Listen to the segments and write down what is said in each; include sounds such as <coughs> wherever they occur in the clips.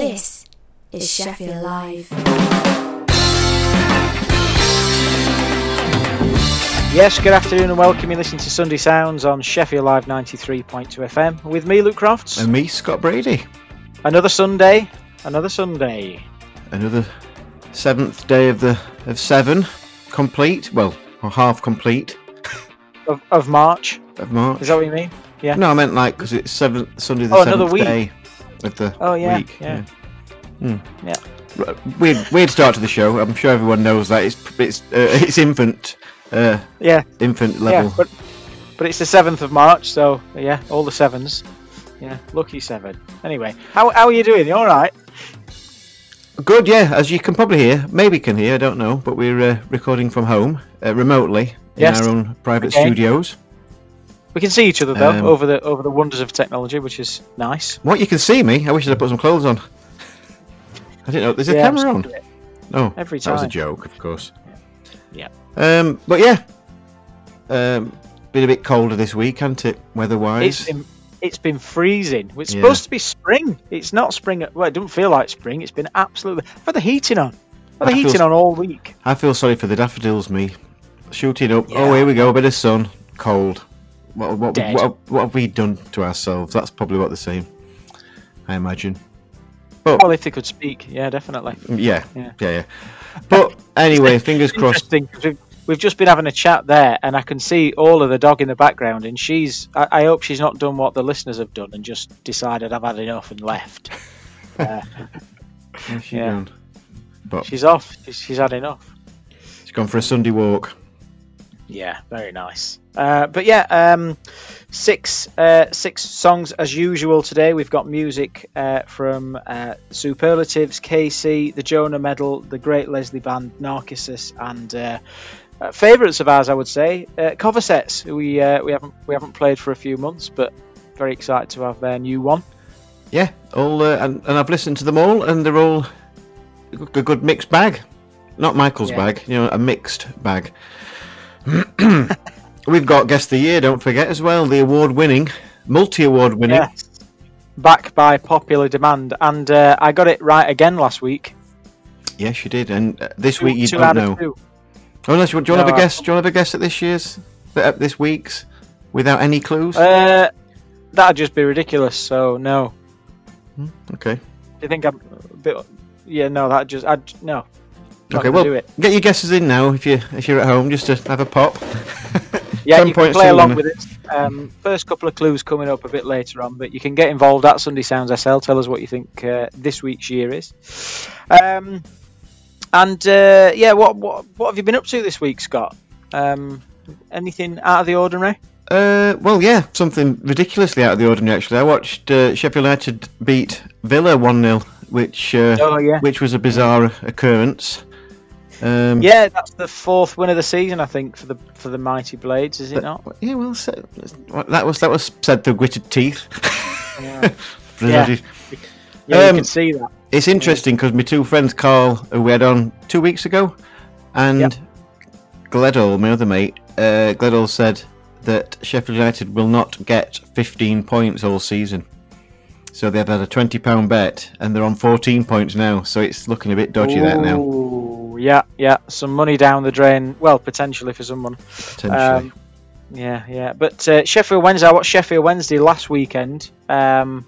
This is Sheffield Live. Yes, good afternoon and welcome. You listen to Sunday Sounds on Sheffield Live 93.2 FM with me, Luke Crofts. And me, Scott Brady. Another Sunday, another Sunday. Another seventh day of the of seven complete. Well, or half complete Of, of March. of March. Is that what you mean? Yeah. No, I meant like because it's seventh Sunday the Oh, another seventh week. day of the Oh, yeah, week. yeah. Hmm. Yeah. Weird, weird start to the show. I'm sure everyone knows that it's it's uh, it's infant, uh, Yeah, infant yeah. level. But, but it's the 7th of March, so yeah, all the sevens. Yeah, lucky seven. Anyway, how, how are you doing? You alright? Good, yeah. As you can probably hear, maybe can hear, I don't know, but we're uh, recording from home uh, remotely in Yes. our own private Okay. studios. We can see each other though Um, over the over the wonders of technology, which is nice. What you can see me? I wish I'd put some clothes on. I didn't know. There's a Yeah, camera on. it. Oh, Every that was a joke, of course. Yeah. Um, but yeah, um, been a bit colder this week, hasn't it, weather-wise? It's been it's been freezing. It's Yeah. supposed to be spring. It's not spring. Well, it doesn't feel like spring. It's been absolutely. I've the heating on. I've had I the feel heating on all week. I feel sorry for the daffodils. Me shooting up. Yeah. Oh, here we go. A bit of sun, cold. What, what, Dead. what, what have we done to ourselves? That's probably what they're saying. I imagine. But Well, if they could speak, yeah, definitely. yeah, Yeah. yeah, yeah. But <laughs> anyway, fingers crossed. We've, we've just been having a chat there, and I can see all of the dog in the background, and she's. I, I hope she's not done what the listeners have done and just decided I've had enough and left. <laughs> Uh, Where's she Yeah. gone? But she's off. She's, she's had enough. she's gone for a Sunday walk. Yeah, very nice. Uh, but yeah, um, six uh, six songs as usual today. We've got music uh, from uh, Superlatives, Casey, the Jonah Medal, the Great Leslie Band, Narcissus, and uh, uh, favourites of ours, I would say, uh, Covasettes. We uh, we haven't we haven't played for a few months, but very excited to have their new one. Yeah, all uh, and, and I've listened to them all, and they're all a good mixed bag. Not Michael's Yeah. bag, you know, a mixed bag. <clears throat> We've got guest of the year, don't forget as well, the award-winning, multi-award winning. Yes. Back by popular demand, and uh, I got it right again last week. Yes, you did, and uh, this Two- week you don't know. two. Oh, unless you, do you want to have a I- guess? Do you want to have a guess at this year's, uh, this week's, without any clues? Uh, that'd just be ridiculous. So no. okay. Do you think I'm a bit? Yeah, no. That just I'd no. Not Okay. Well, do it. get your guesses in now if you if you're at home, just to have a pop. <laughs> Yeah, you can play along with it. Um, first couple of clues coming up a bit later on, but you can get involved at Sunday Sounds SL. Tell us what you think uh, this week's year is. Um, and uh, yeah, what what what have you been up to this week, Scott? Um, anything out of the ordinary? Uh, well, yeah, something ridiculously out of the ordinary. Actually, I watched uh, Sheffield United beat Villa one 0 which uh, Oh yeah, which was a bizarre occurrence. Um, yeah. That's the fourth win of the season, I think, for the for the mighty Blades, is it not? yeah, well, so, that was that was said through gritted teeth. <laughs> Yeah, yeah you Um, can see that. It's interesting because my two friends, Carl, who we had on two weeks ago, and Yep. Gledall, my other mate, uh, Gledall said that Sheffield United will not get 15 points all season. So they've had a £20 bet and they're on 14 points now. So it's looking a bit dodgy that now, Ooh, Yeah, yeah, some money down the drain. Well, potentially for someone. potentially. Um, yeah, yeah. But uh, Sheffield Wednesday, I watched Sheffield Wednesday last weekend um,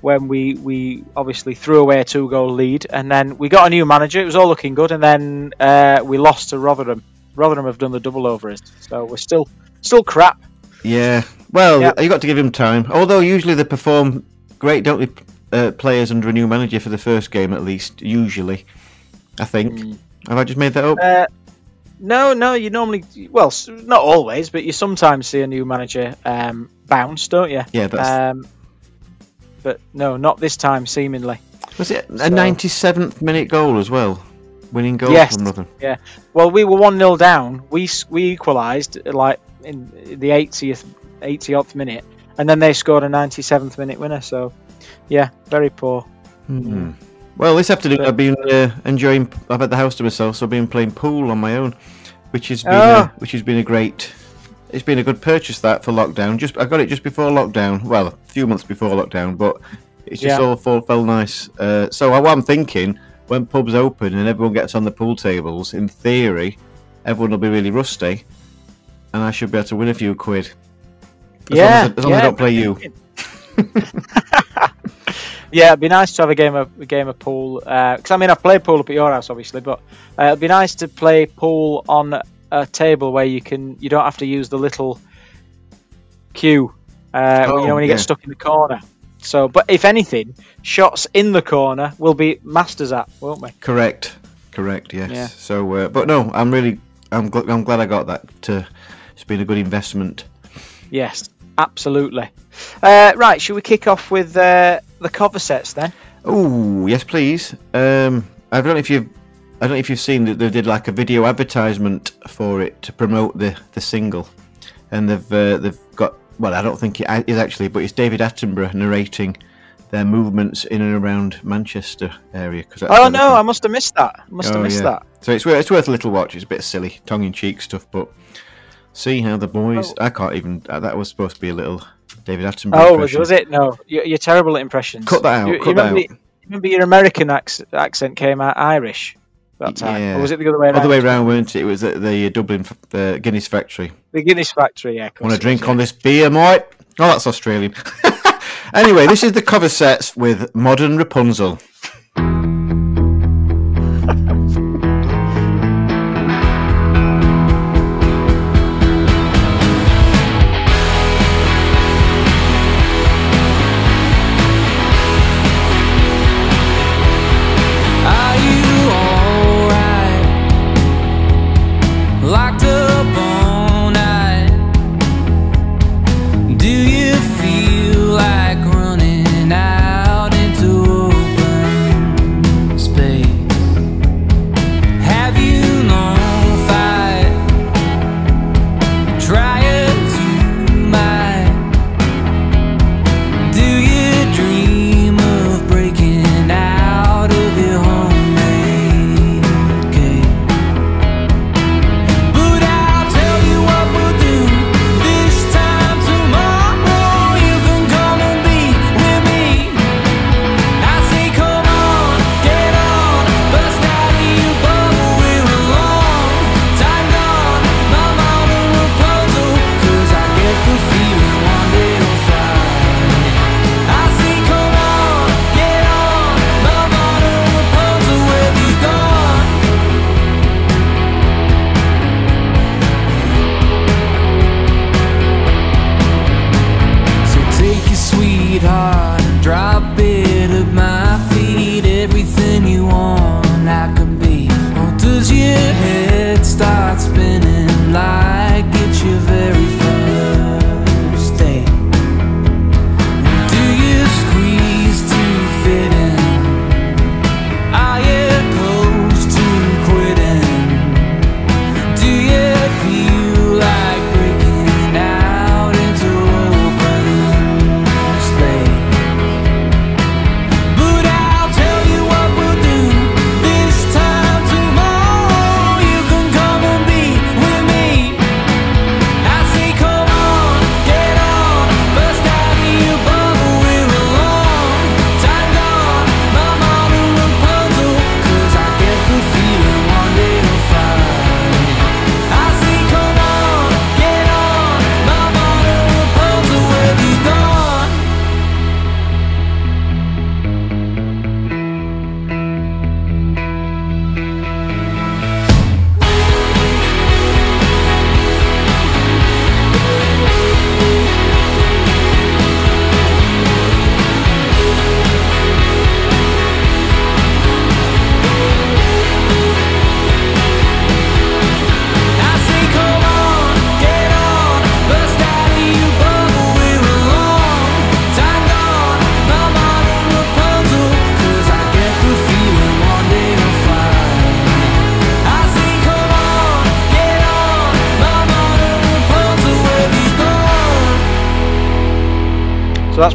when we we obviously threw away a two goal lead, and then we got a new manager. It was all looking good, and then uh, we lost to Rotherham. Rotherham have done the double over us, so we're still still crap. yeah. Well, Yep. you got to give him time. Although usually they perform great, don't they? Uh, players under a new manager for the first game at least. Usually, I think. Have I just made that up? Uh, no, no, you normally, well, not always, but you sometimes see a new manager um, bounce, don't you? yeah, that's Um, but no, not this time, seemingly. Was it a So- 97th minute goal as well? Winning goal Yes. from Rotherham. Well, we were one 0 down. We we equalised like in the 80th 80th minute, and then they scored a 97th minute winner. So, yeah, very poor. Hmm. Well, this afternoon I've been uh, enjoying. I've had the house to myself, so I've been playing pool on my own, which has been Ah. a, which has been a great. It's been a good purchase that for lockdown. Just I got it just before lockdown. Well, a few months before lockdown, but It's just Yeah. all fall, fell nice. Uh, so what I'm thinking, when pubs open and everyone gets on the pool tables, in theory, everyone will be really rusty, and I should be able to win a few quid. As yeah, long as, as, long as. I don't play you. <laughs> <laughs> Yeah, it'd be nice to have a game of a game of pool. Because I mean, I've played pool up at your house, obviously, but uh, it'd be nice to play pool on a table where you can you don't have to use the little cue. Uh, Oh, you know when you yeah. get stuck in the corner. So, but if anything, shots in the corner will be masters at, won't we? Correct, correct. Yes. Yeah. So, uh, but no, I'm really, I'm, gl- I'm glad I got that. Uh, it's been a good investment. Yes, absolutely. Uh, right, should we kick off with uh, the Covasettes then? Oh yes, please. Um, I don't know if you've, I don't know if you've seen that they did like a video advertisement for it to promote the the single, and they've uh, they've got well, I don't think it is actually, but it's David Attenborough narrating their movements in and around Manchester area. Cause Oh no. I must have missed that. Must have Oh, missed yeah. that. So it's worth, it's worth a little watch. It's a bit silly, tongue in cheek stuff, but see how the boys. Oh. I can't even. That was supposed to be a little David Attenborough. Oh, was, impression. was it? No, you're, you're terrible at impressions. Cut that out, You, you cut that remember, out. remember your American ac- accent came out Irish that time, Yeah. or was it the other way around? The other way around, weren't it? It was at the Dublin the Guinness factory. The Guinness factory, yeah. Want to drink was, on this beer, mate? Oh, that's Australian. <laughs> anyway, this is the Covasettes with Modern Rapunzel.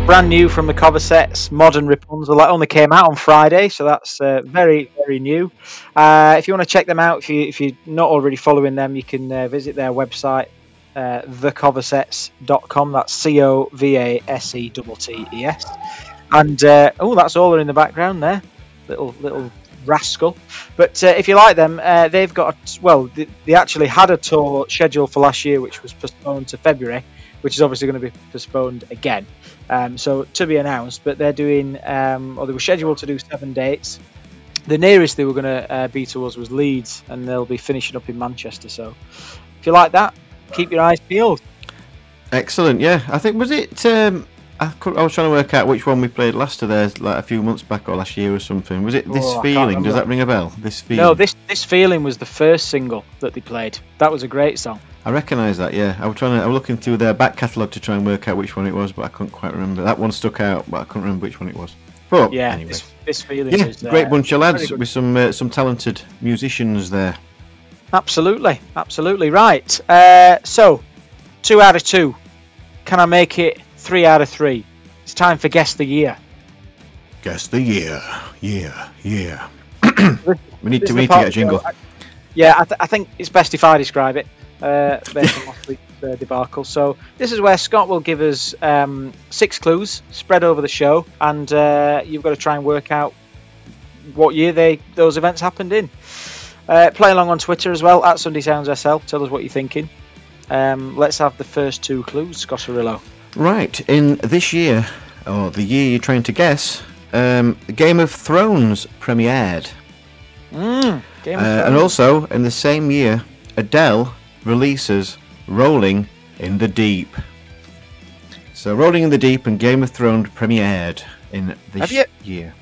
Brand new from the Covasettes, Modern Rapunzel. That only came out on Friday, so that's uh, very, very new. Uh, if you want to check them out, if, you, if you're not already following them, you can uh, visit their website, uh, thecovasettes.com. That's C O V A S E T T E S. And uh, oh, that's all in the background there, little little rascal. But uh, if you like them, uh, they've got well, they, they actually had a tour scheduled for last year, which was postponed to February, which is obviously going to be postponed again. Um, so to be announced, but they're doing, um, or they were scheduled to do seven dates. The nearest they were going to uh, be to us was Leeds, and they'll be finishing up in Manchester. So if you like that, keep your eyes peeled. Excellent. Yeah, I think was it. Um, I, I was trying to work out which one we played last of theirs, like a few months back or last year or something. Was it this Oh, feeling? Does that ring a bell? This feeling. No, this this feeling was the first single that they played. That was a great song. I recognise that. Yeah, I was trying to. I was looking through their back catalogue to try and work out which one it was, but I couldn't quite remember. That one stuck out, but I couldn't remember which one it was. But Yeah, anyway. this, this feeling Yeah, was uh, great bunch of lads with some uh, some talented musicians there. Absolutely, absolutely right. Uh, so, two out of two. Can I make it three out of three? It's time for guess the year. Guess the year. Yeah, yeah. <coughs> We need to, we need to get a jingle. I- yeah, I, th- I think it's best if I describe it uh, <laughs> based on last week's uh, debacle. So this is where Scott will give us um, six clues spread over the show, and uh, you've got to try and work out what year they those events happened in. Uh, play along on Twitter as well at Sunday Sounds SL. Tell us what you're thinking. Um, let's have the first two clues, Scotterillo. Right, in this year, or the year you're trying to guess, um, Game of Thrones premiered. Mm, Game of Uh, and also, in the same year, Adele releases Rolling in the Deep. So, Rolling in the Deep and Game of Thrones premiered in this you- year.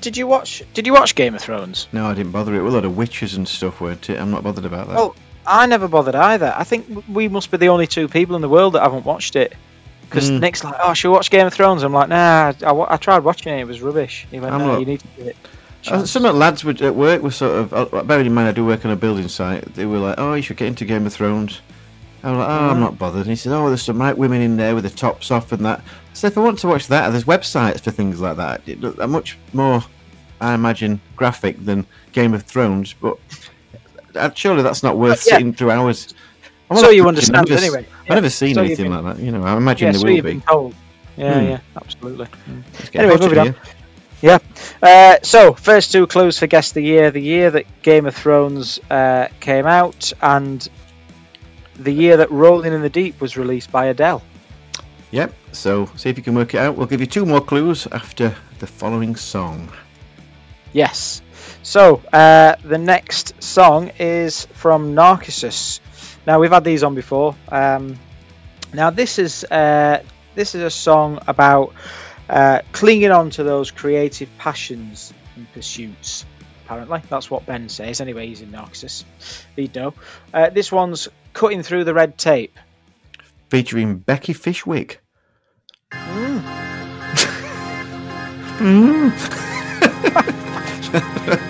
Did you watch? Did you watch Game of Thrones? No, I didn't bother. It was a lot of witches and stuff, weren't it? I'm not bothered about that. Well, I never bothered either. I think we must be the only two people in the world that haven't watched it. Because Mm. Nick's like, "Oh, should we watch Game of Thrones?" I'm like, "Nah, I, I tried watching it. It was rubbish." He went, "No, you need to do it." Uh, some of the lads would, at work were sort of, uh, bearing in mind I do work on a building site, they were like, oh, you should get into Game of Thrones. I was like, oh, I'm not bothered. And he said, oh, there's some right women in there with the tops off and that. So if I want to watch that, there's websites for things like that. Are much more, I imagine, graphic than Game of Thrones, but uh, surely that's not worth Yeah. sitting through hours. I So you understand never, anyway. I've never seen So anything been- like that. You know, I imagine Yeah, there so will be. been told. Yeah, Hmm. yeah, absolutely. Mm. Anyway, moving on. Yeah. Uh, so, first two clues for guess the year: the year that Game of Thrones uh, came out, and the year that Rolling in the Deep was released by Adele. Yep, so see if you can work it out. We'll give you two more clues after the following song. Yes. So uh, the next song is from Narcissus. Now we've had these on before. Um, now this is uh, this is a song about uh, clinging on to those creative passions and pursuits. Apparently, that's what Ben says. Anyway, he's in Narcissus. He'd know. Uh, this one's cutting through the red tape, featuring Becky Fishwick. Mm. mm. <laughs> <laughs> <laughs>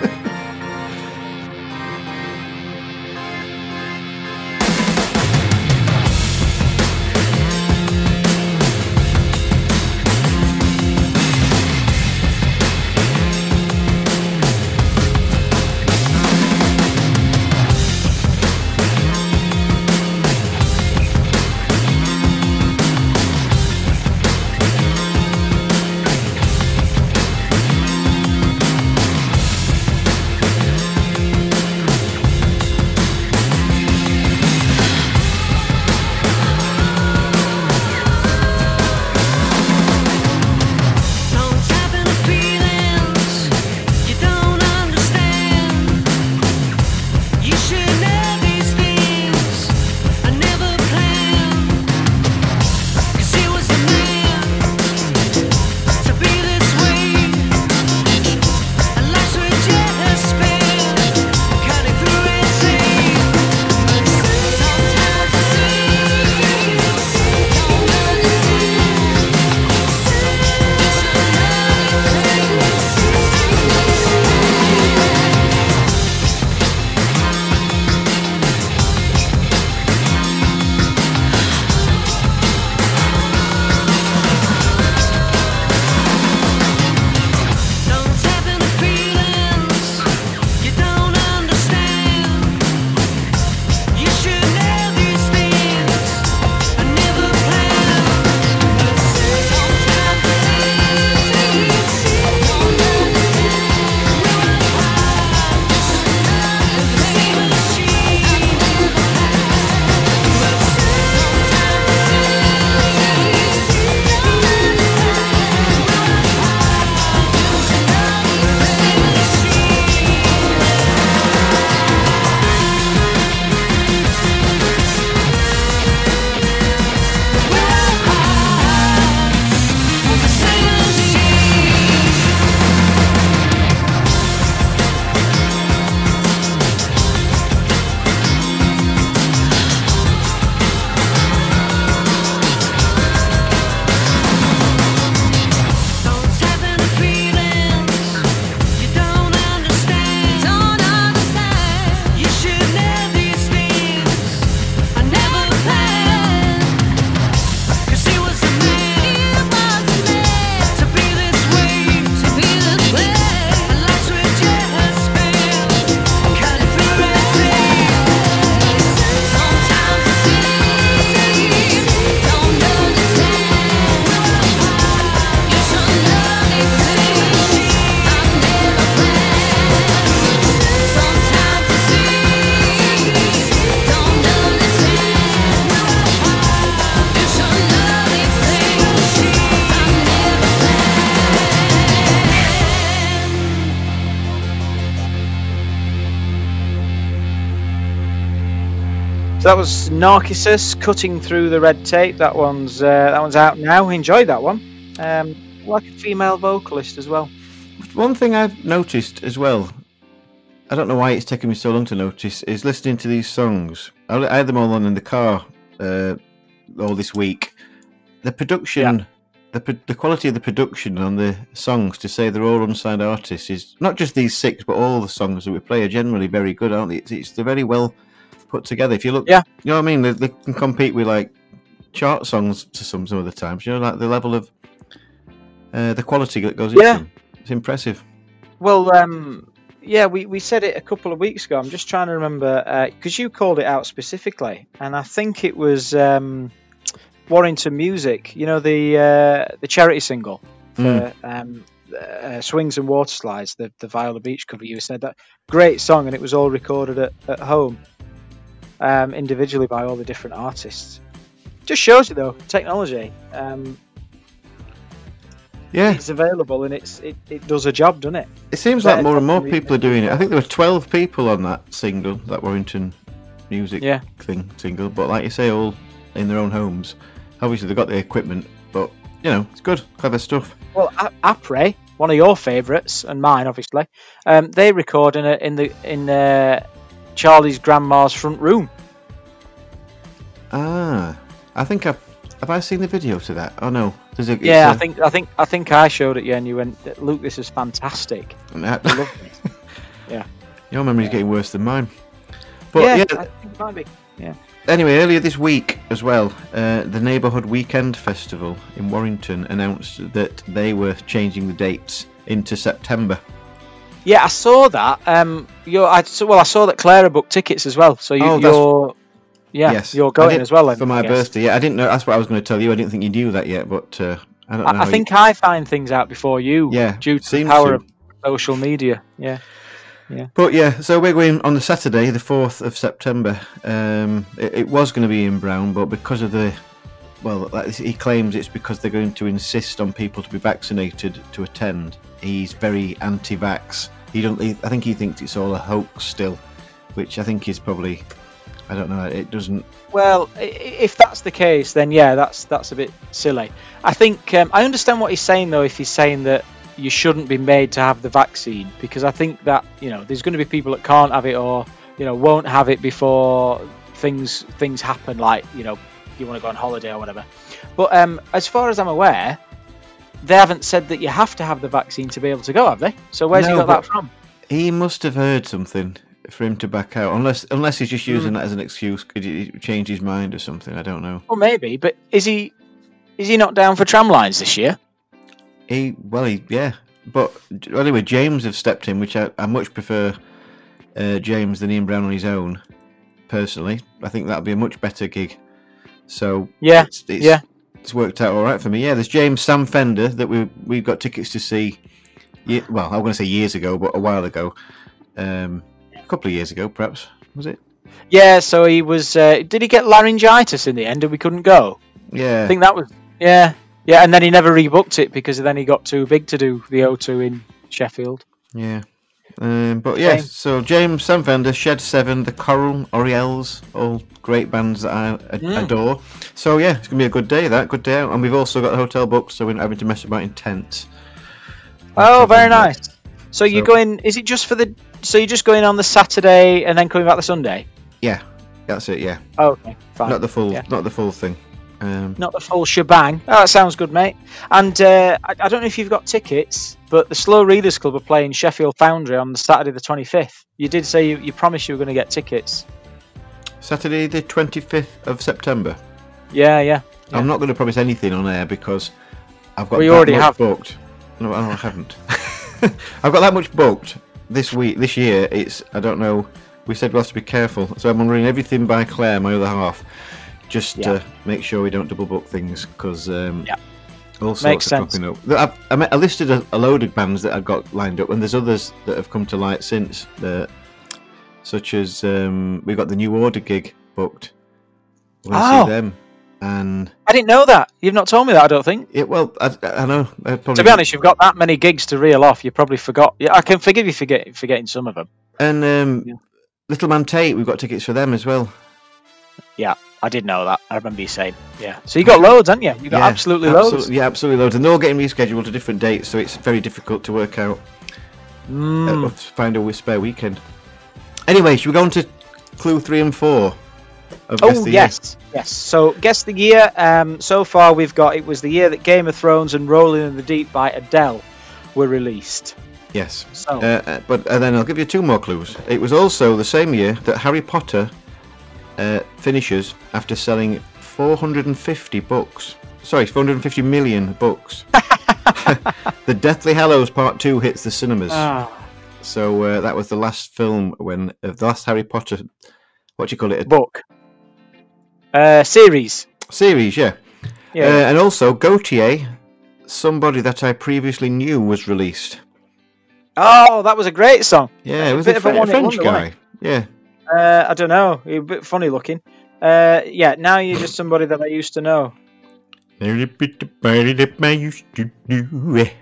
So that was Narcissus cutting through the red tape. That one's uh, that one's out now. Enjoyed that one. Um, like a female vocalist as well. One thing I've noticed as well, I don't know why it's taken me so long to notice, is listening to these songs. I had them all on in the car uh, all this week. The production, the pro- the quality of the production on the songs, to say they're all unsigned artists, is not just these six, but all the songs that we play are generally very good, aren't they? It's, it's they're very well put together. If you look, Yeah. you know what I mean. They, they can compete with like chart songs to some some of the times. You know, like the level of uh, the quality that goes into Yeah. them. It's impressive. Well, um, yeah, we, we said it a couple of weeks ago. I'm just trying to remember because you called it out specifically, and I think it was um, Warrington Music. You know the uh, the charity single for um, uh, Swings and Water Slides, the the Viola Beach cover. You said that great song, and it was all recorded at, at home um, individually by all the different artists. Just shows you though technology. Um, Yeah, it's available and it's it, it does a job, doesn't it? It seems like more and more people are doing it. I think there were 12 people on that single, that Warrington music Yeah. thing single, but like you say, all in their own homes. Obviously, they've got the equipment, but you know, it's good, clever stuff. Well, A- Apre, one of your favourites and mine, obviously, um, they record in a, in the in uh, Charlie's grandma's front room. Ah, I think I've I seen the video to that? Oh no, there's a yeah, a- I think I think I think I showed it you, and you went, "Luke, this is fantastic." I this. <laughs> Yeah, your memory's getting worse than mine. But yeah, yeah, I think it might be. Anyway, earlier this week as well, uh, the Neighbourhood Weekend Festival in Warrington announced that they were changing the dates into September. Yeah, I saw that. Um, you're, I, well, I saw that Clara booked tickets as well. So you, oh, you're, yeah, yes, you're going did as well. then, for my birthday. Yeah, I didn't know. That's what I was going to tell you. I didn't think you knew that yet, but uh, I don't know. I, I how you- think I find things out before you. Yeah, due to the power to. of social media. Yeah. Yeah. But yeah, so we're going on the Saturday, the fourth of September. Um, it, it was going to be in Brown, but because of the well, he claims it's because they're going to insist on people to be vaccinated to attend. He's very anti-vax. He don't. He, I think he thinks it's all a hoax still, which I think is probably. I don't know. It doesn't. Well, if that's the case, then yeah, that's that's a bit silly. I think um, I understand what he's saying though. If he's saying that you shouldn't be made to have the vaccine, because I think that you know there's going to be people that can't have it or you know won't have it before things things happen, like you know you want to go on holiday or whatever. But um, as far as I'm aware, they haven't said that you have to have the vaccine to be able to go, have they? So where's he got that from? He must have heard something for him to back out, unless unless he's just using that as an excuse. Could he change his mind or something? I don't know. Well, maybe, but is he is he not down for Tramlines this year? He well, he yeah, but anyway, James have stepped in, which I, I much prefer uh, James than Ian Brown on his own. Personally, I think that'd be a much better gig. So Yeah, it's, it's, yeah. it's worked out all right for me. Yeah, there's James Sam Fender that we we've got tickets to see. Ye- well, I'm going to say years ago, but a while ago, um, a couple of years ago, perhaps was it? Yeah, so he was. Uh, did he get laryngitis in the end, and we couldn't go? Yeah, I think that was. Yeah, yeah, and then he never rebooked it because then he got too big to do the O2 in Sheffield. Yeah. Um, but yeah, so James Sam Fender, Shed Seven, The Coral, Orielles, all great bands that I Mm. adore. So yeah, it's gonna be a good day. That good day out, and we've also got the hotel booked, so we're not having to mess about in tents. Oh, very nice. So you're going? Is it just for the? So you're just going on the Saturday and then coming back the Sunday? Yeah, that's it. Yeah, Oh, okay, fine. not the full, yeah. not the full thing. Um, Not the full shebang. Oh, that sounds good, mate. And uh, I, I don't know if you've got tickets, but the Slow Readers Club are playing Sheffield Foundry on Saturday the 25th. You did say you, you promised you were going to get tickets. Saturday, the twenty fifth of September. Yeah, yeah. Yeah. I'm not going to promise anything on air because I've got Well, that already much have. booked. No, no, I haven't. <laughs> I've got that much booked this week, this year. It's I don't know. We said we have to be careful, so I'm running everything by Claire, my other half, just Yeah. to make sure we don't double book things because um, Yeah. all sorts Makes are sense. up. I've, I, met- I listed a, a load of bands that I've got lined up, and there's others that have come to light since, uh, such as um, we've got the New Order gig booked. To Oh. see them, and I didn't know that. You've not told me that, I don't think. yeah, well, I, I know. I probably To be honest, you've got that many gigs to reel off. You probably forgot. Yeah, I can forgive you for forget, forgetting some of them. And um, Yeah. Little Man Tate, we've got tickets for them as well. Yeah, I did know that. I remember you saying. Yeah. So you got loads, haven't you? You got Yeah, absolutely absolute- loads. Yeah, absolutely loads. And they're all getting rescheduled to different dates, so it's very difficult to work out. Mm. Uh, find a spare weekend. Anyway, should we go on to clue three and four? Of Oh the Year? yes, yes. So guess the year. Um, so far we've got it was the year that Game of Thrones and Rolling in the Deep by Adele were released. Yes. So Uh, uh, but uh, then I'll give you two more clues. It was also the same year that Harry Potter uh, finishes after selling 450 books. Sorry, 450 million books. <laughs> <laughs> the Deathly Hallows Part 2 hits the cinemas. Ah, So uh, that was the last film when uh, the last Harry Potter, what do you call it, a book. Uh, series. series? Yeah. Yeah. Uh, and also Gautier, somebody that I previously knew, was released. oh, that was a great song. Yeah, it was a bit a, of a French guy. Yeah. Uh, I don't know. You're a bit funny looking. Uh, yeah. Now you're just somebody that I used to know. There's a bit about it I used to do. That's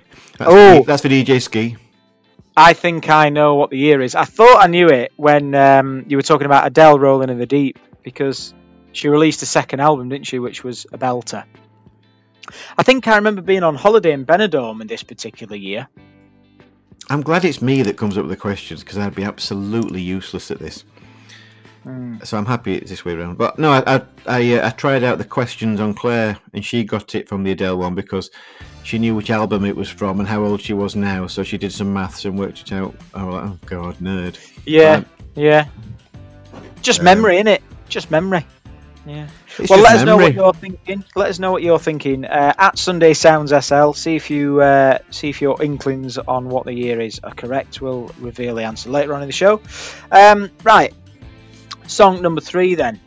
Oh. for, that's for DJ Ski. I think I know what the year is. I thought I knew it when um, you were talking about Adele rolling in the deep because she released a second album, didn't she, which was a belter. I think I remember being on holiday in Benidorm in this particular year. I'm glad it's me that comes up with the questions because I'd be absolutely useless at this. Hmm. So I'm happy it's this way around. But no, I I, I, uh, I tried out the questions on Claire, and she got it from the Adele one because she knew which album it was from and how old she was now. So she did some maths and worked it out. I was like, oh god, nerd. Yeah, Um, yeah. Just um, memory, it, Just memory. Yeah. It's well, just let us know what you're thinking. Let us know what you're thinking uh, at Sunday Sounds SL. See if you uh, see if your inklings on what the year is are correct. We'll reveal the answer later on in the show. Um, right, song number three. Then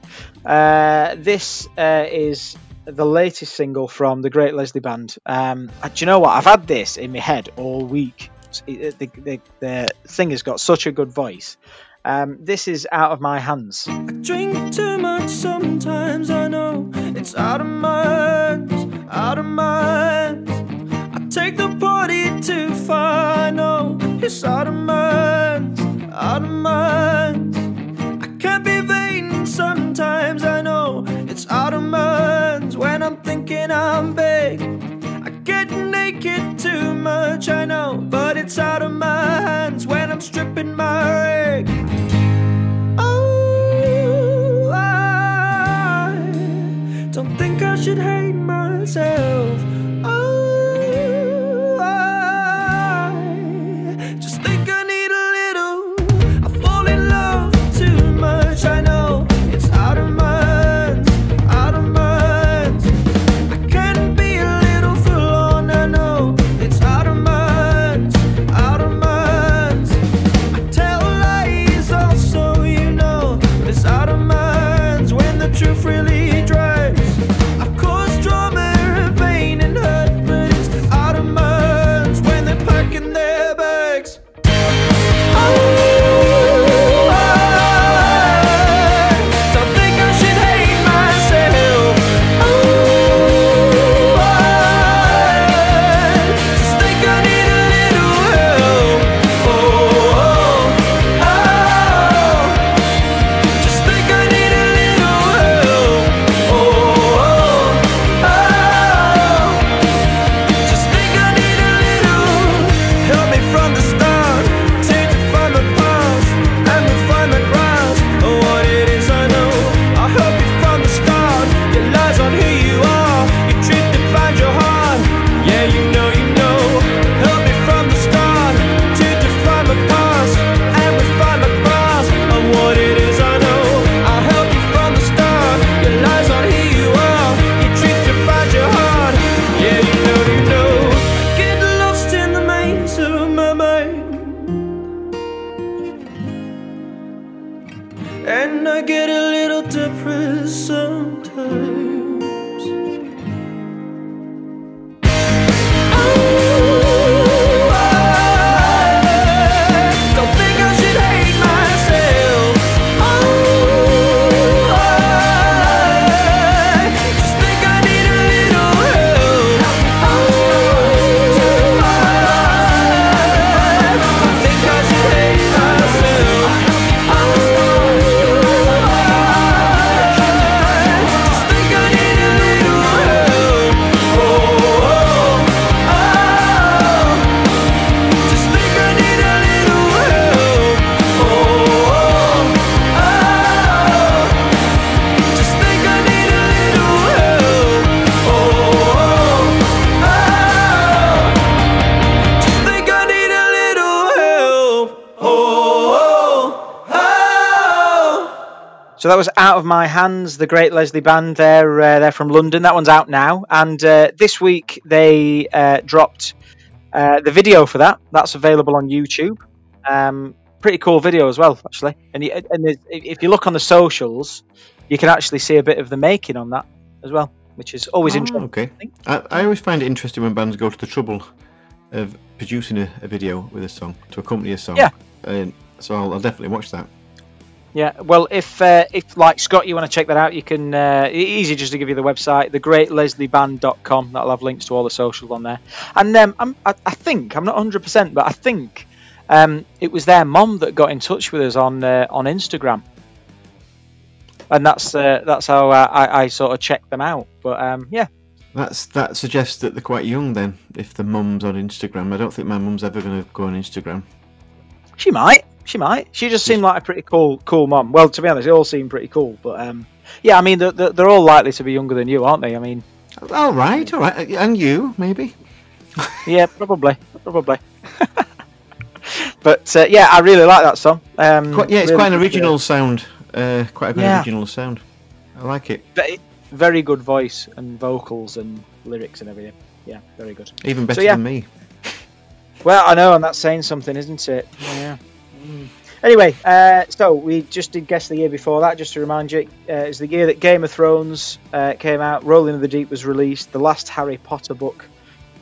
uh, this uh, is the latest single from the Great Leslie Band. Um, do you know what? I've had this in my head all week. The, the, the singer's got such a good voice. Um, this is out of my hands. Drink too much sometimes, I know it's out of my hands, out of my hands. I take the party too far, I know it's out of my hands, out of my hands. Sometimes, I know it's out of my hands when I'm thinking I'm big. I get naked too much, I know, but it's out of my hands when I'm stripping my rig. Oh, I don't think I should hate myself. Sometimes. So that was out of my hands. The Great Leslie Band. They're uh, they're from London. That one's out now. And uh, this week they uh, dropped uh, the video for that. That's available on YouTube. Um, pretty cool video as well, actually. And, you, and if you look on the socials, you can actually see a bit of the making on that as well, which is always Oh, interesting. okay. think. I, I always find it interesting when bands go to the trouble of producing a, a video with a song to accompany a song. Yeah. And so I'll, I'll definitely watch that. Yeah, well, if uh, if like Scott, you want to check that out, you can. Uh, easy just to give you the website, thegreatleslieBand.com. That'll have links to all the socials on there. And um, I'm, I, I think I'm not 100, percent but I think um, it was their mom that got in touch with us on uh, on Instagram, and that's uh, that's how uh, I, I sort of checked them out. But um, yeah, That's that suggests that they're quite young then. If the mum's on Instagram, I don't think my mum's ever going to go on Instagram. she might, she might. She just seemed like a pretty cool cool mom. Well, to be honest, they all seem pretty cool. But um, yeah, I mean, they're, they're all likely to be younger than you, aren't they? I mean. All right, all right, and you maybe. Yeah, probably, probably. <laughs> but uh, yeah, I really like that song. Um, Quite, yeah, it's really quite an original sound. Uh, quite a good Yeah. original sound. I like it. uh, ve- very good voice and vocals and lyrics and everything. Yeah, very good. Even better yeah. than me. Well, I know, and that's saying something, isn't it? Yeah. Mm. Anyway, uh, so we just did guess the year before that. Just to remind you, uh, is the year that Game of Thrones uh, came out. Rolling of the Deep was released. The last Harry Potter book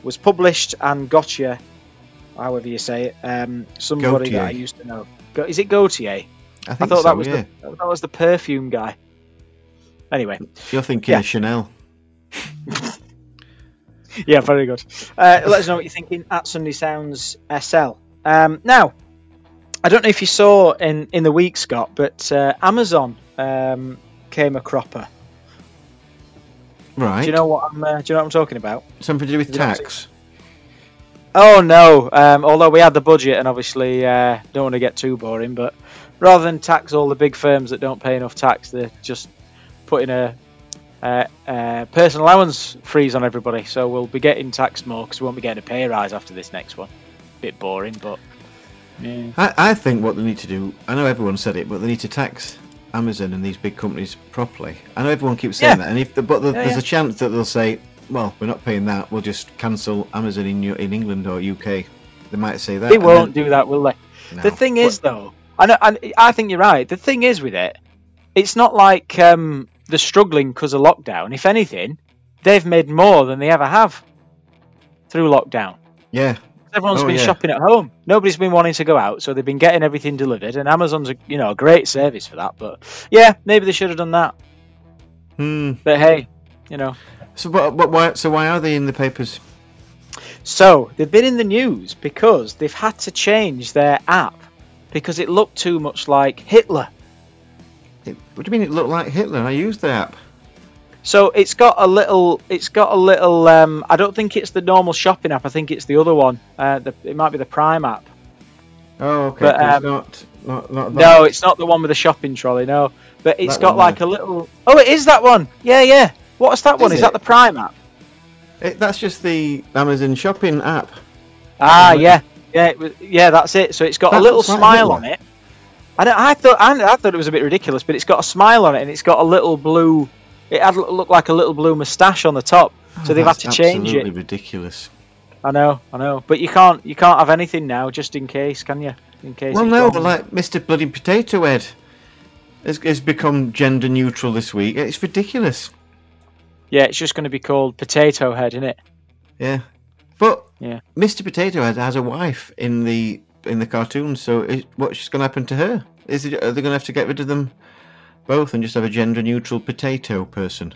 was published, and Gotcha, however you say it, um, somebody that I used to know. Go- Is it Gautier? I I thought so, that was yeah. the that was the perfume guy. Anyway, You're thinking Yeah. of Chanel. <laughs> yeah, very good. Uh, let us know what you're thinking at Sunday Sounds SL. Um, now, I don't know if you saw in in the week, Scott, but uh, Amazon um, came a cropper. Right. Do you know what I'm? Uh, do you know what I'm talking about? Something to do with tax. Oh no! Um, although we had the budget, and obviously uh, don't want to get too boring, but rather than tax all the big firms that don't pay enough tax, they're just putting a, a, a personal allowance freeze on everybody. So we'll be getting taxed more because we won't be getting a pay rise after this next one. Bit boring, but yeah. I, I think what they need to do, I know everyone said it, but they need to tax Amazon and these big companies properly. I know everyone keeps saying Yeah. that, and if the, but the, Yeah, there's yeah. a chance that they'll say, "Well, we're not paying that. We'll just cancel Amazon in in England or UK." They might say that. they won't then- do that, will they? No. The thing But- is, though, I know, and I think you're right. The thing is with it, it's not like um, they're struggling because of lockdown. If anything, they've made more than they ever have through lockdown. yeah, Everyone's Oh, been yeah. shopping at home. Nobody's been wanting to go out, so they've been getting everything delivered. And Amazon's a you know a great service for that. But yeah, maybe they should have done that. hmm. But hey, you know. So, but, but why? So why are they in the papers? So they've been in the news because they've had to change their app because it looked too much like Hitler. It, what do you mean it looked like Hitler? I used the app. So it's got a little. It's got a little. Um, I don't think it's the normal shopping app. I think it's the other one. Uh, the, it might be the Prime app. Oh, okay. But, um, not, not, not. No, it's not the one with the shopping trolley. No, but it's That got like there. a little. Oh, it is that one. Yeah, yeah. What's that one? Is Is, that the Prime app? It, that's just the Amazon shopping app. Ah, yeah, yeah, it was, yeah. That's it. So it's got a little smile on it. I, don't, I thought I, I thought it was a bit ridiculous, but it's got a smile on it, and it's got a little blue. It had looked like a little blue moustache on the top. So Oh, they've had to that's change absolutely it. ridiculous. I know, I know, but you can't you can't have anything now, just in case, can you? In case. Well, no, but like Mr. Bloody Potato Head has, has become gender neutral this week. It's ridiculous. yeah, it's just going to be called Potato Head, isn't it? Yeah, but Yeah. Mr. Potato Head has a wife in the in the cartoon. So is, what's going to happen to her? Is it, are they going to have to get rid of them both and just have a gender neutral potato person?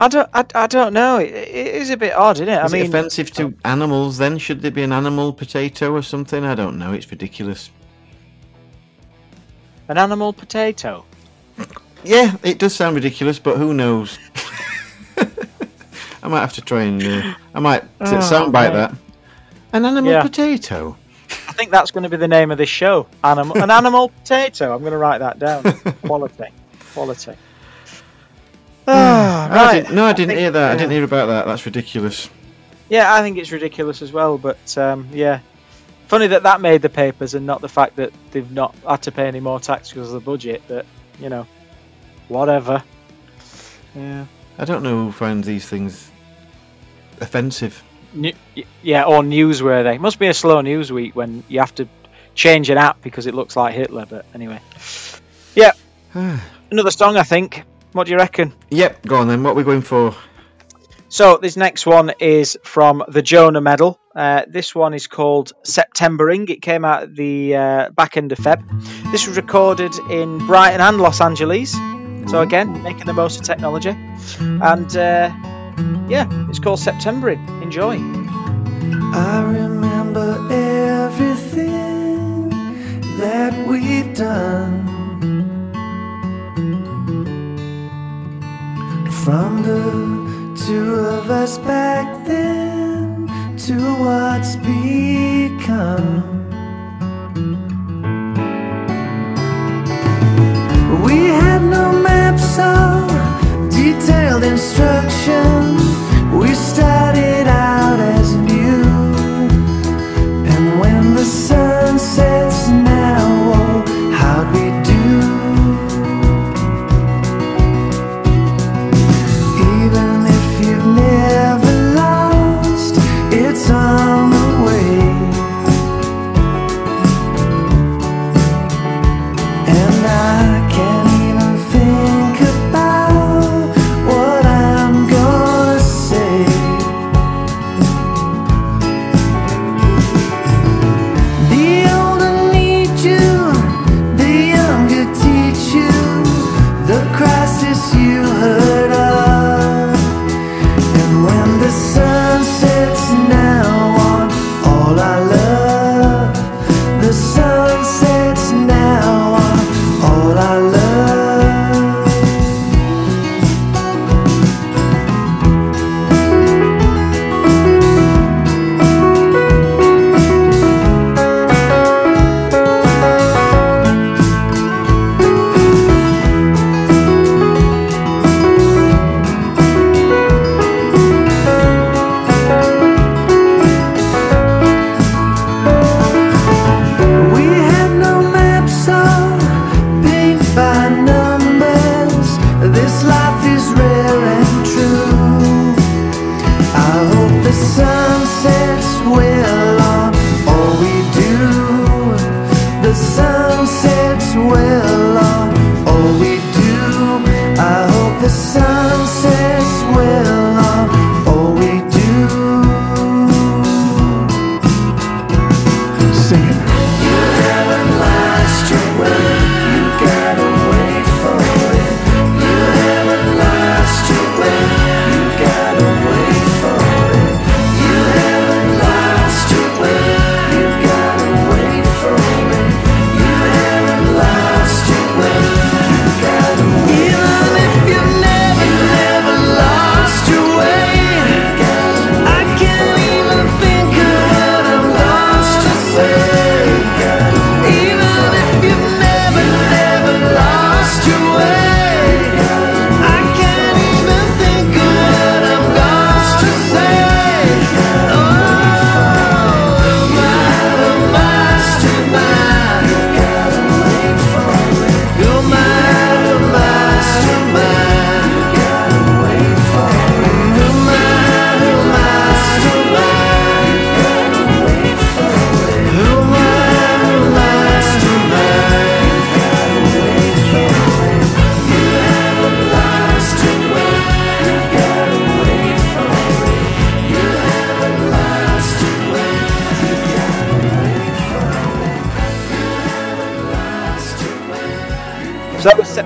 I don't, I, I don't know. It, it is a bit odd, isn't it? Is I it offensive to animals? Then should there be an animal potato or something? I don't know. It's ridiculous. an animal potato. Yeah, it does sound ridiculous, but who knows? <laughs> I might have to try and uh, I might Oh, soundbite mate. that. An animal Yeah. potato. I think that's going to be the name of this show. Animal, an <laughs> animal potato. I'm going to write that down. Quality, quality. <sighs> Ah, I didn't, no, I didn't think- hear that. I didn't hear about that. That's ridiculous. Yeah, I think it's ridiculous as well. But um, yeah, funny that that made the papers and not the fact that they've not had to pay any more tax because of the budget. But you know, whatever. Yeah. I don't know who finds these things offensive. Yeah, or newsworthy. Must be a slow news week when you have to change an app because it looks like Hitler. But anyway, yeah, <sighs> another song. I think. What do you reckon? Yep, go on then. What are we going for? So this next one is from the Jonah Medal. Uh, this one is called Septembering. It came out at the uh, back end of Feb. This was recorded in Brighton and Los Angeles. So again, making the most of technology. And uh, yeah, it's called Septembering. Enjoy. I remember everything that we've done. From the two of us back then to what's become. We had no maps or detailed instruction.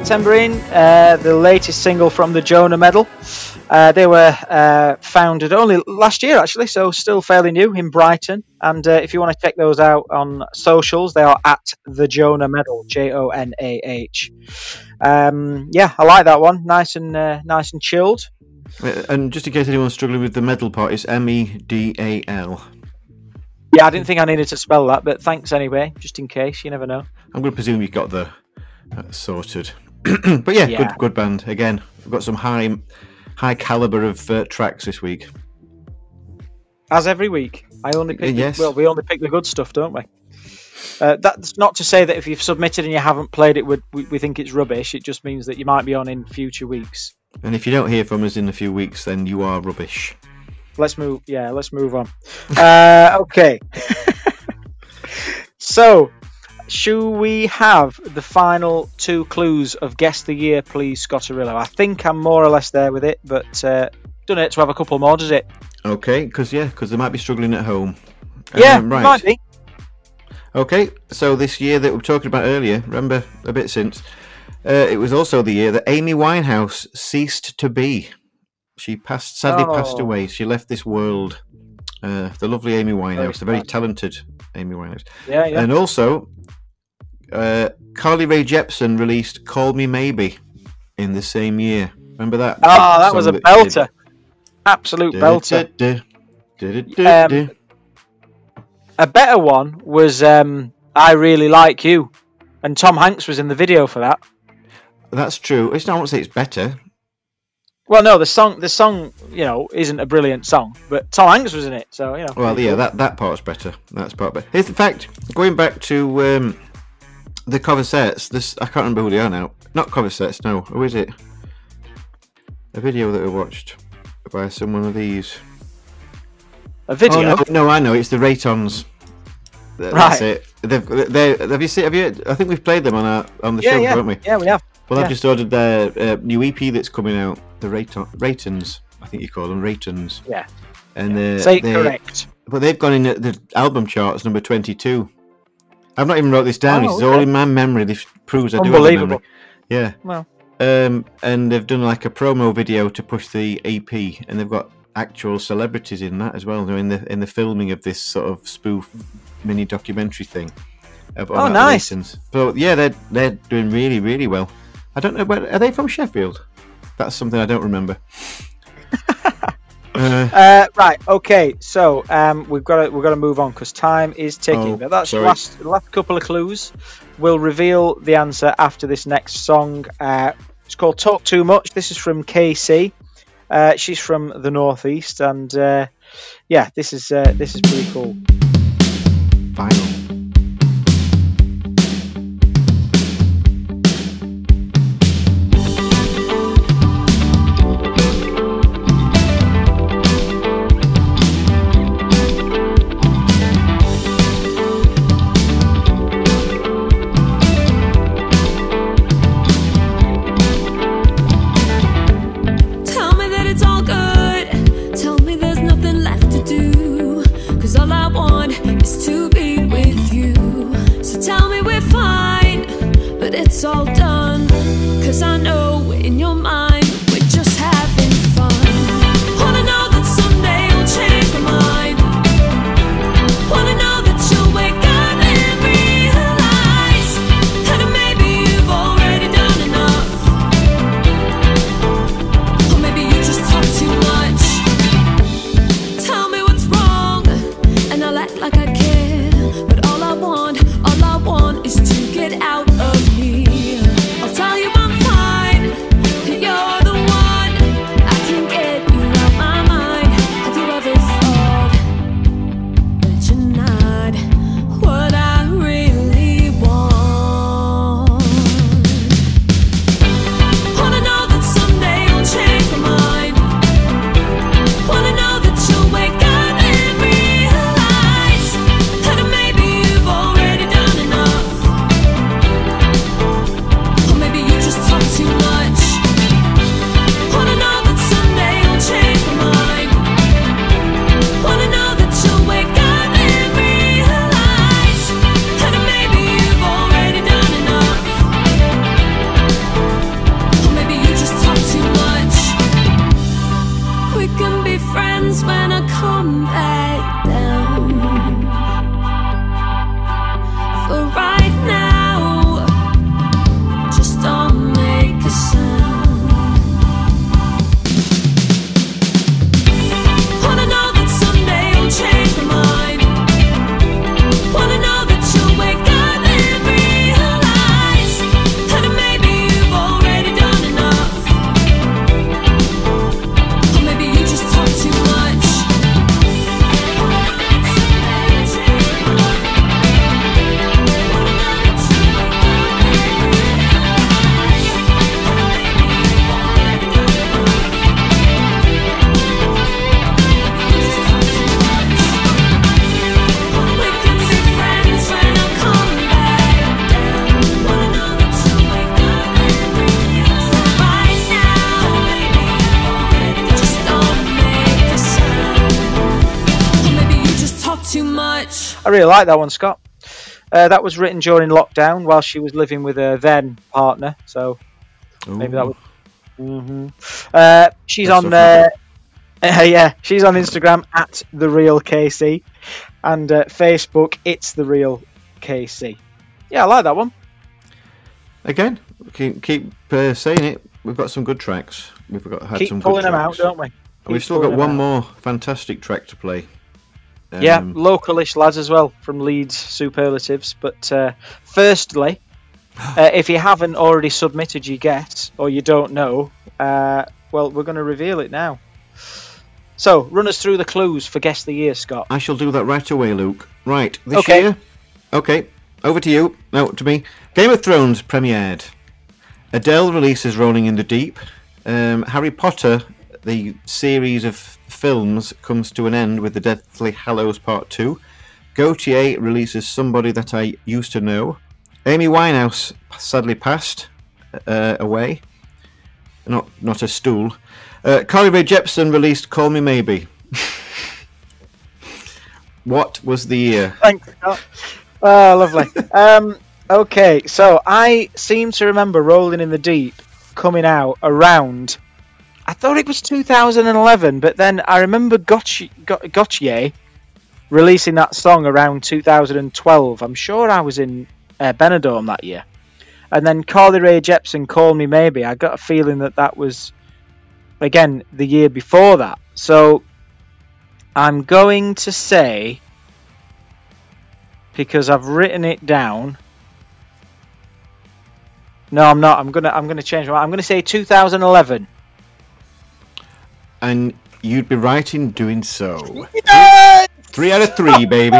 So that was September in, uh, the latest single from the Jonah Medal. Uh, they were uh, founded only last year, actually, so still fairly new in Brighton. And uh, if you want to check those out on socials, they are at the Jonah Medal, J O N A H. Um, yeah, I like that one. Nice and uh, nice and chilled. Uh, And just in case anyone's struggling with the medal part, it's M E D A L. Yeah, I didn't think I needed to spell that, but thanks anyway, just in case. You never know. I'm going to presume you've got the sorted. <clears throat> but yeah, Yeah. good good band. Again, we've got some high high caliber of uh, tracks this week. As every week, I only pick. Yes. The, well, we only pick the good stuff, don't we? Uh, that's not to say that if you've submitted and you haven't played it, we, we we think it's rubbish. It just means that you might be on in future weeks. And if you don't hear from us in a few weeks, then you are rubbish. Let's move. Yeah, let's move on. <laughs> Uh, okay. <laughs> so, should we have the final two clues of guess the year, please, Scotterillo? I think I'm more or less there with it, but uh, don't it to have a couple more, does it? Okay, because yeah, because they might be struggling at home. Yeah, Um, right. might be. Okay, so this year that we were talking about earlier, remember a bit since, uh, it was also the year that Amy Winehouse ceased to be. She passed, sadly passed Oh. away. She left this world. Uh, the lovely Amy Winehouse, the very talented Amy Winehouse, Yeah, yeah. and also uh, Carly Rae Jepsen released "Call Me Maybe" in the same year. Remember that? Oh, that was a song that she did? belter. Absolute belter. Um. A better one was um, "I Really Like You," and Tom Hanks was in the video for that. That's true. It's not. I won't say it's better. Well, no, the song, the song, you know, isn't a brilliant song, but Tom Hanks was in it, so you know. Well, yeah, cool. that, that part's better. That's part better. In fact, going back to um, the Covasettes, this I can't remember who they are now. Not Covasettes, no. Who is it? A video that we watched by someone of these. a video. Oh, no, no, I know. It's the Reytons. Th- Right. That's it. They've, they have you seen? Have you? I think we've played them on our on the yeah, show, yeah, haven't we? yeah, we have. Well, yeah. I've just ordered their uh, new EP that's coming out. The Reyton, Reytons, I think you call them Reytons. Yeah. And uh, Say they- correct. But they've gone in the album charts number 22. I've not even wrote this down. Oh, it's okay. all in my memory. This proves I do have a memory. Yeah. Well, Um, and they've done like a promo video to push the EP, and they've got actual celebrities in that as well. They're in the in the filming of this sort of spoof mini documentary thing. About Oh, nice. Laytons. So yeah, they're they're doing really really well. I don't know where are they from Sheffield. That's something I don't remember. <laughs> uh, uh, right, okay. So um, we've got to we've got to move on because time is ticking. Oh, but that's the sorry. last last couple of clues. We'll reveal the answer after this next song. Uh, it's called "Talk Too Much." This is from KC. Uh, she's from the northeast, and uh, yeah, this is uh, this is pretty cool. final. I really like that one, Scott. Uh, that was written during lockdown while she was living with her then partner. So maybe that Ooh. was. hmm Uh, she's That's on so uh, <laughs> yeah, she's on Instagram at the real KC, and uh, Facebook it's the real KC. Yeah, I like that one. Again, keep, keep uh, saying it. We've got some good tracks. We've got had Keep some pulling good them out, don't we? And we've still got one out. more fantastic track to play. Yeah, Um, localish lads as well from Leeds Superlatives. But uh, firstly, <gasps> uh, if you haven't already submitted your guess or you don't know, uh, well, we're going to reveal it now. So, run us through the clues for Guess the Year, Scott. I shall do that right away, Luke. Right, this Okay. year. Okay, over to you. No, to me. Game of Thrones premiered. Adele releases Rolling in the Deep. Um, Harry Potter, the series of films, comes to an end with The Deathly Hallows Part 2. Gotye releases Somebody That I Used to Know. Amy Winehouse sadly passed uh, away. Not, not a stool. Uh, Carly Rae Jepsen released Call Me Maybe. <laughs> What was the year? Thanks, Scott. Oh, lovely. um, okay, so I seem to remember Rolling in the Deep coming out around. I thought it was 2011, but then I remember Gotye releasing that song around 2012. I'm sure I was in uh, Benidorm that year. And then Carly Rae Jepsen, Call Me Maybe. I got a feeling that that was, again, the year before that. So I'm going to say because I've written it down. No, I'm not. I'm gonna I'm gonna change my. I'm gonna say 2011. And you'd be right in doing so. Three out of three, baby.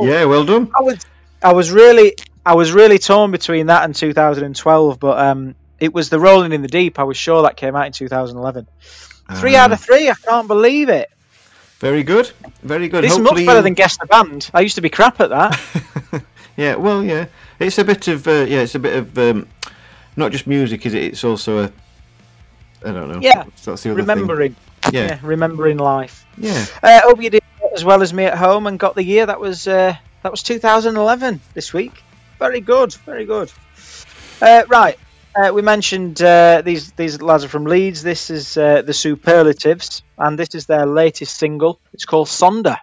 Yeah, well done. I was I was really I was really torn between that and 2012, but um, it was the Rolling in the Deep. I was sure that came out in 2011. Three out Ah, of three. I can't believe it. Very good. Very good. This is much better than guess the band. I used to be crap at that. <laughs> Yeah, well, yeah. It's a bit of uh, yeah, it's a bit of um, not just music, is it? It's also a I don't know. Yeah, That's the other remembering, Thing. Yeah. Yeah, remembering life. yeah. Uh, hope you did as well as me at home and got the year. That was uh, that was 2011 this week. Very good, very good. Uh, right, uh, we mentioned uh, these these lads are from Leeds. This is uh, the Superlatives, and this is their latest single. It's called Sonder.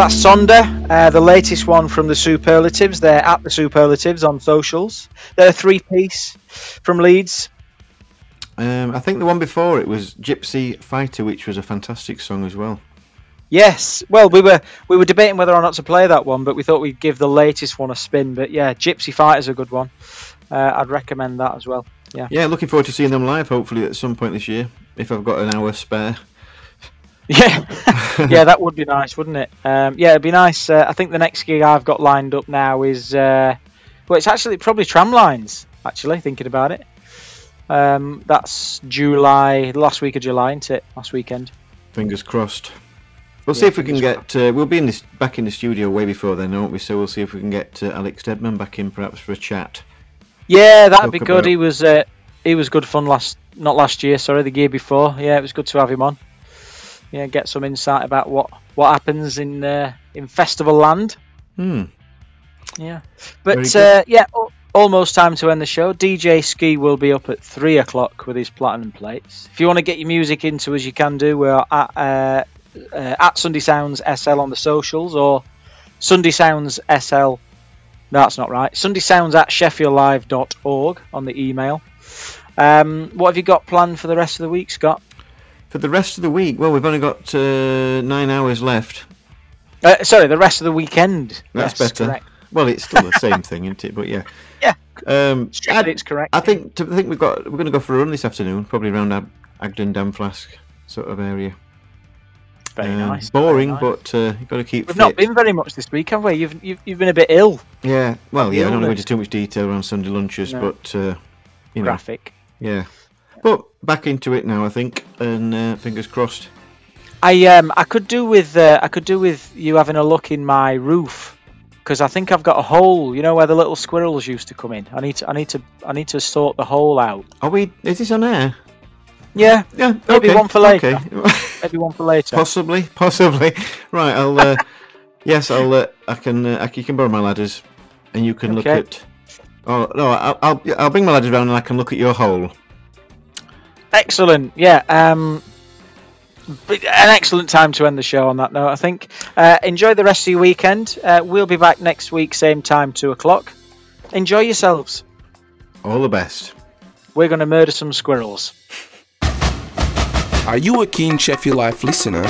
That's Sonder, uh, the latest one from the Superlatives. They're at the Superlatives on socials. They're a three piece from Leeds. Um, I think the one before it was Gypsy Fighter, which was a fantastic song as well. Yes. Well, we were we were debating whether or not to play that one, but we thought we'd give the latest one a spin. But yeah, Gypsy Fighter's a good one. Uh, I'd recommend that as well. Yeah. Yeah, looking forward to seeing them live. Hopefully at some point this year, if I've got an hour spare. <laughs> Yeah, <laughs> yeah, that would be nice, wouldn't it? Um, yeah, it'd be nice. Uh, I think the next gig I've got lined up now is uh, well, it's actually probably Tramlines. Actually, thinking about it, um, that's July, last week of July, isn't it? Last weekend. Fingers crossed. We'll Yeah, see if we can get. Uh, we'll be in this back in the studio way before then, won't we? So we'll see if we can get uh, Alex Deadman back in, perhaps for a chat. Yeah, that'd Talk be good. about- He was uh, he was good fun last, not last year, sorry, the year before. Yeah, it was good to have him on. Yeah, get some insight about what what happens in uh, in festival land. Hmm. Yeah, but uh, yeah, almost time to end the show. DJ Ski will be up at three o'clock with his platinum plates. If you want to get your music into us, you can do. We're at uh, uh, at Sunday Sounds SL on the socials or Sunday Sounds SL. No, that's not right. Sunday Sounds at SheffieldLive.org on the email. Um, what have you got planned for the rest of the week, Scott? For the rest of the week, well, we've only got uh, nine hours left. Uh, sorry, the rest of the weekend. That's Yes, better. correct. Well, it's still the same <laughs> thing, isn't it? But yeah. Yeah. Um, it's correct. I think to, I think we've got we're going to go for a run this afternoon, probably around Ag- Agden Dam Flask sort of area. Very Um, nice. very Boring, nice. but uh, you've got to keep We've fit. not been very much this week, have we? You've you've, you've been a bit ill. Yeah. Well, yeah. I don't want to go into too much detail around Sunday lunches, No. but uh, you know, Graphic. yeah. But back into it now, I think, and uh, fingers crossed. I um I could do with uh, I could do with you having a look in my roof because I think I've got a hole. You know where the little squirrels used to come in. I need to I need to I need to sort the hole out. Are we? Is this on air? Yeah, Yeah. Maybe okay, one for later. Okay. <laughs> maybe one for later. possibly, possibly. Right. I'll. Uh, <laughs> yes, I'll. Uh, I can. Uh, I, you can borrow my ladders, and you can Okay. look at. Oh no! I'll, I'll. I'll bring my ladders around, and I can look at your hole. Excellent. Yeah. Um. An excellent time to end the show on that note, I think. Uh, enjoy the rest of your weekend. Uh, we'll be back next week, same time, 2 o'clock. Enjoy yourselves. All the best. We're going to murder some squirrels. Are you a keen Sheffield Live listener?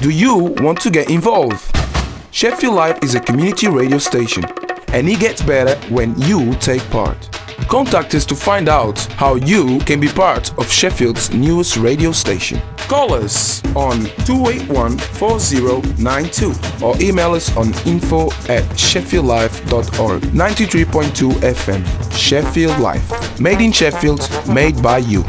Do you want to get involved? Sheffield Live is a community radio station, and it gets better when you take part. Contact us to find out how you can be part of Sheffield's newest radio station. Call us on 281 4092 or email us on info at sheffieldlive.org. 93.2 FM. Sheffield Live. Made in Sheffield, made by you.